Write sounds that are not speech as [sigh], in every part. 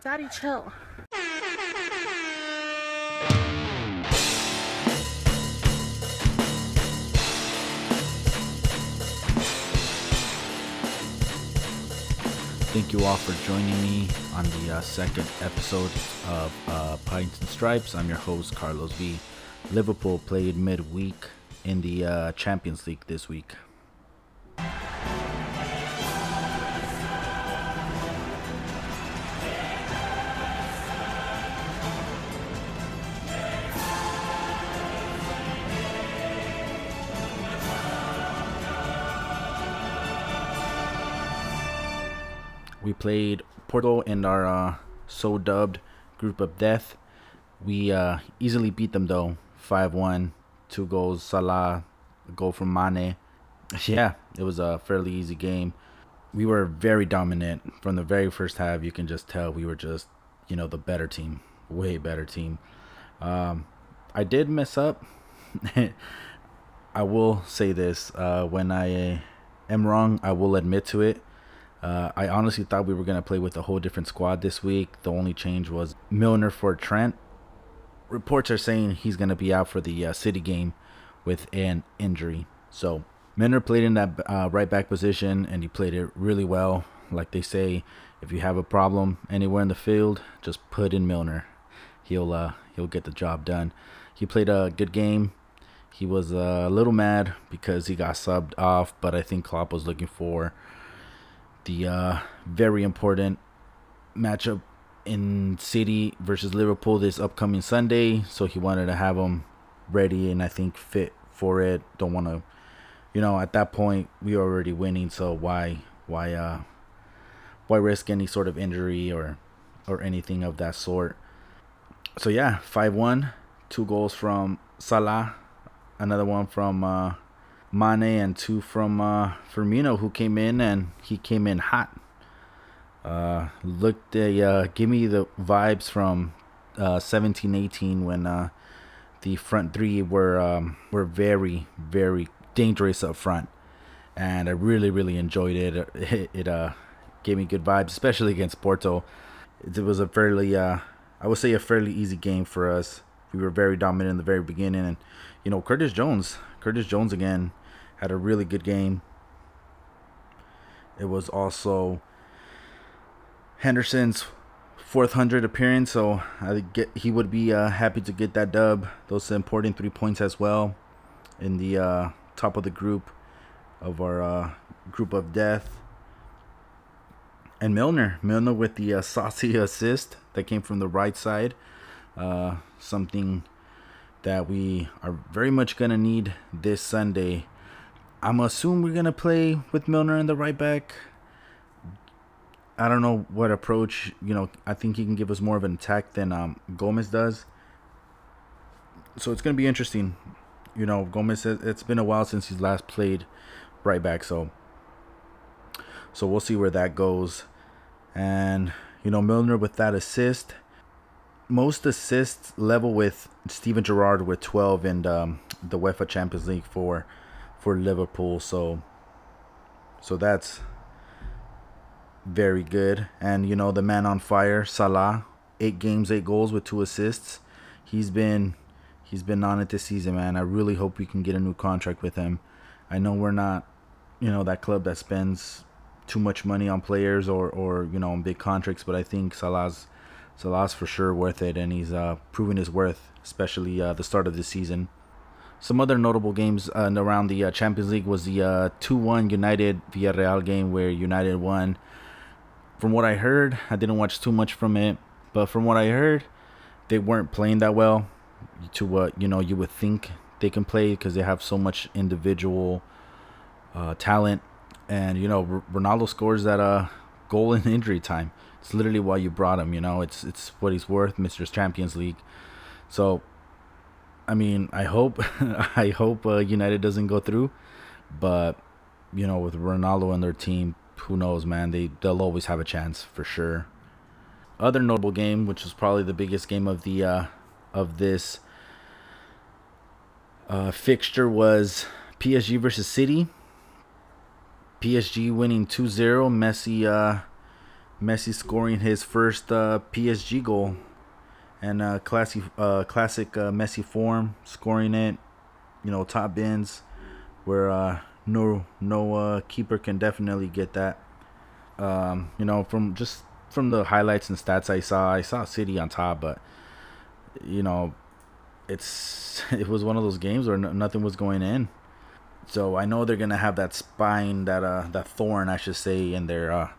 Daddy, chill. Thank you all for joining me on the uh, second episode of uh, Pints and Stripes. I'm your host, Carlos V. Liverpool played midweek in the uh, Champions League this week. We played Porto in our uh, so dubbed group of death. We uh, easily beat them though, five one, two goals. Salah, a goal from Mane. [laughs] Yeah, it was a fairly easy game. We were very dominant from the very first half. You can just tell we were just, you know, the better team, way better team. Um, I did mess up. [laughs] I will say this: uh, when I am wrong, I will admit to it. Uh, I honestly thought we were going to play with a whole different squad this week. The only change was Milner for Trent. Reports are saying he's going to be out for the uh, City game with an injury. So Milner played in that uh, right back position and he played it really well. Like they say, if you have a problem anywhere in the field, just put in Milner. He'll uh, he'll get the job done. He played a good game. He was a little mad because he got subbed off, but I think Klopp was looking for the uh, very important matchup in City versus Liverpool this upcoming Sunday. So he wanted to have them ready and I think fit for it. Don't want to, you know, at that point we were already winning. So why, why, uh, why risk any sort of injury or, or anything of that sort? So yeah, five one, two goals from Salah, another one from uh, Mane and two from uh, Firmino, who came in and he came in hot. Uh, looked, uh, give me the vibes from uh, 17 18 when uh, the front three were um, were very, very dangerous up front. And I really, really enjoyed it. It, [laughs] it uh, gave me good vibes, especially against Porto. It, it was a fairly, uh, I would say, a fairly easy game for us. We were very dominant in the very beginning, and you know, Curtis Jones, Curtis Jones again had a really good game. It was also Henderson's fourth hundred appearance, so I get he would be uh, happy to get that dub. Those important three points as well in the uh, top of the group of our uh, group of death. And Milner, Milner with the uh, saucy assist that came from the right side, uh, something that we are very much gonna need this Sunday I'm assume we're gonna play with Milner in the right back. I don't know what approach. You know, I think he can give us more of an attack than um, Gomez does. So it's gonna be interesting. You know, Gomez. It's been a while since he's last played right back. So, so we'll see where that goes. And you know, Milner with that assist, most assists level with Steven Gerrard with 12 in um, the UEFA Champions League for for Liverpool. So so that's very good. And you know the man on fire, Salah, eight games, eight goals with two assists. He's been he's been on it this season, man. I really hope we can get a new contract with him. I know we're not, you know, that club that spends too much money on players or or you know on big contracts, but I think Salah's Salah's for sure worth it, and he's uh, proven his worth, especially uh, the start of the season. Some other notable games uh, around the uh, Champions League was the uh, 2 1 United Villarreal game where United won. From what I heard, I didn't watch too much from it, but from what I heard, they weren't playing that well to what you know you would think they can play because they have so much individual uh, talent. And you know, R- Ronaldo scores that uh, goal in [laughs] injury time. It's literally why you brought him. You know, it's it's what he's worth, Mr. Champions League. So I mean, I hope [laughs] I hope uh, United doesn't go through, but you know, with Ronaldo and their team, who knows, man? They they'll always have a chance for sure. Other notable game, which was probably the biggest game of the uh, of this uh, fixture, was PSG versus City. PSG winning 2-0. Messi uh, Messi scoring his first uh, PSG goal, and uh, classy, uh, classic uh, Messi form, scoring it. You know, top bins, where uh, no no uh, keeper can definitely get that. Um, you know, from just from the highlights and stats I saw, I saw City on top, but you know, it's [laughs] it was one of those games where no, nothing was going in. So I know they're gonna have that spine, that uh, that thorn, I should say, in their uh,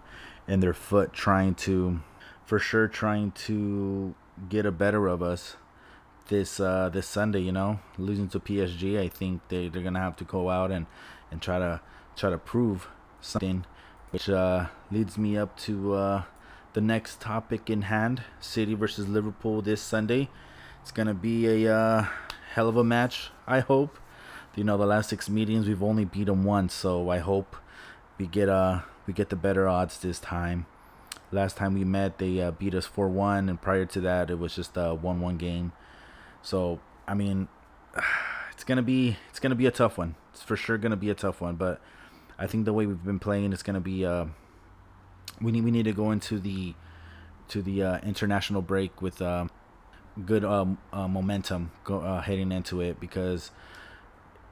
in their foot, trying to, for sure, trying to get a better of us this uh this Sunday. You know, losing to PSG, I think they they're gonna have to go out and and try to try to prove something, which uh leads me up to uh the next topic in hand: City versus Liverpool this Sunday. It's gonna be a uh, hell of a match. I hope you know the last six meetings we've only beat them once, so I hope we get uh we get the better odds this time. Last time we met, they uh, beat us four one, and prior to that, it was just a one one game. So I mean, [sighs] it's gonna be it's gonna be a tough one. It's for sure gonna be a tough one, but I think the way we've been playing, it's gonna be uh we need we need to go into the to the uh, international break with uh, good um, uh, momentum go, uh, heading into it because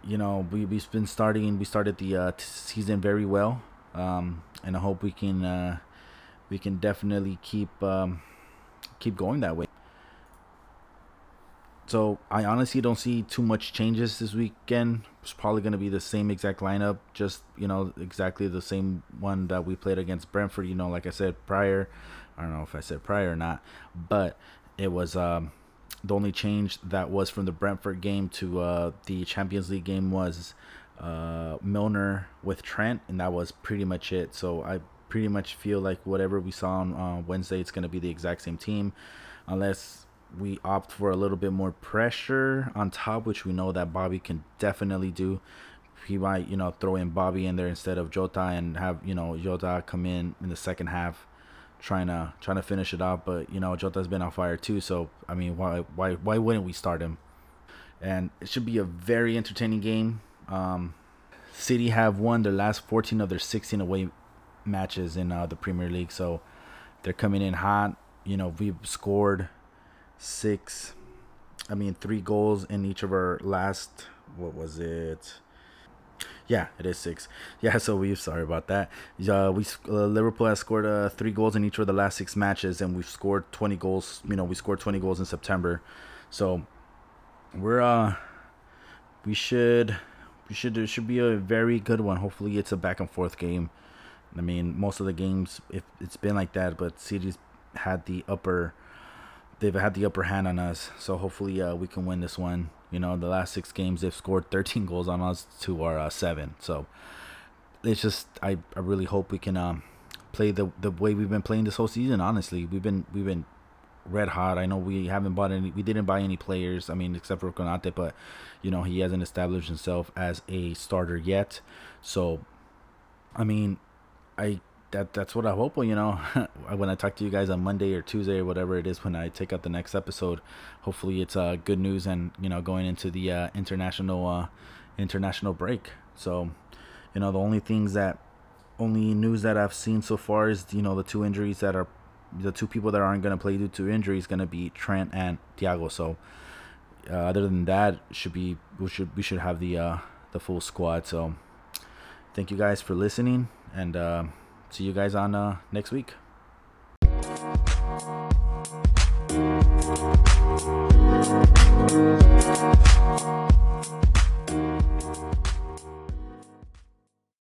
you know, we we've been starting. We started the uh, t- season very well, um, and I hope we can uh, we can definitely keep um, keep going that way. So I honestly don't see too much changes this weekend. It's probably going to be the same exact lineup, just you know exactly the same one that we played against Brentford. You know, like I said prior, I don't know if I said prior or not, but it was um, the only change that was from the Brentford game to uh, the Champions League game was uh, Milner with Trent, and that was pretty much it. So I pretty much feel like whatever we saw on uh, Wednesday, it's going to be the exact same team, unless we opt for a little bit more pressure on top, which we know that Bobby can definitely do. He might, you know, throw in Bobby in there instead of Jota and have, you know, Jota come in in the second half trying to trying to finish it off. But you know, Jota's been on fire too. So I mean, why why why wouldn't we start him? And it should be a very entertaining game. Um, City have won their last 14 of their 16 away matches in uh, the Premier League, so they're coming in hot. You know, we've scored six, I mean, three goals in each of our last. What was it? Yeah, it is six. [laughs] Yeah, so we sorry about that. Uh, we uh, Liverpool has scored uh, three goals in each of the last six matches, and we've scored twenty goals. You know, we scored twenty goals in September, so we're uh we should we should it should be a very good one. Hopefully, it's a back and forth game. I mean, most of the games if it's been like that, but City's had the upper they've had the upper hand on us. So hopefully, uh, we can win this one. You know, the last six games they've scored 13 goals on us to our uh, seven. So it's just I, I really hope we can um, play the the way we've been playing this whole season. Honestly, we've been we've been red hot. I know we haven't bought any. We didn't buy any players. I mean, except for Konate, but you know he hasn't established himself as a starter yet. So, I mean, I that that's what I hope. You know, [laughs] when I talk to you guys on Monday or Tuesday or whatever it is when I take out the next episode, hopefully it's uh, good news and you know going into the uh, international uh, international break. So, you know, the only things that only news that I've seen so far is you know the two injuries that are the two people that aren't going to play due to injuries going to be Trent and Thiago. So, uh, other than that, should be we should we should have the uh, the full squad. So, thank you guys for listening and uh, see you guys on uh, next week.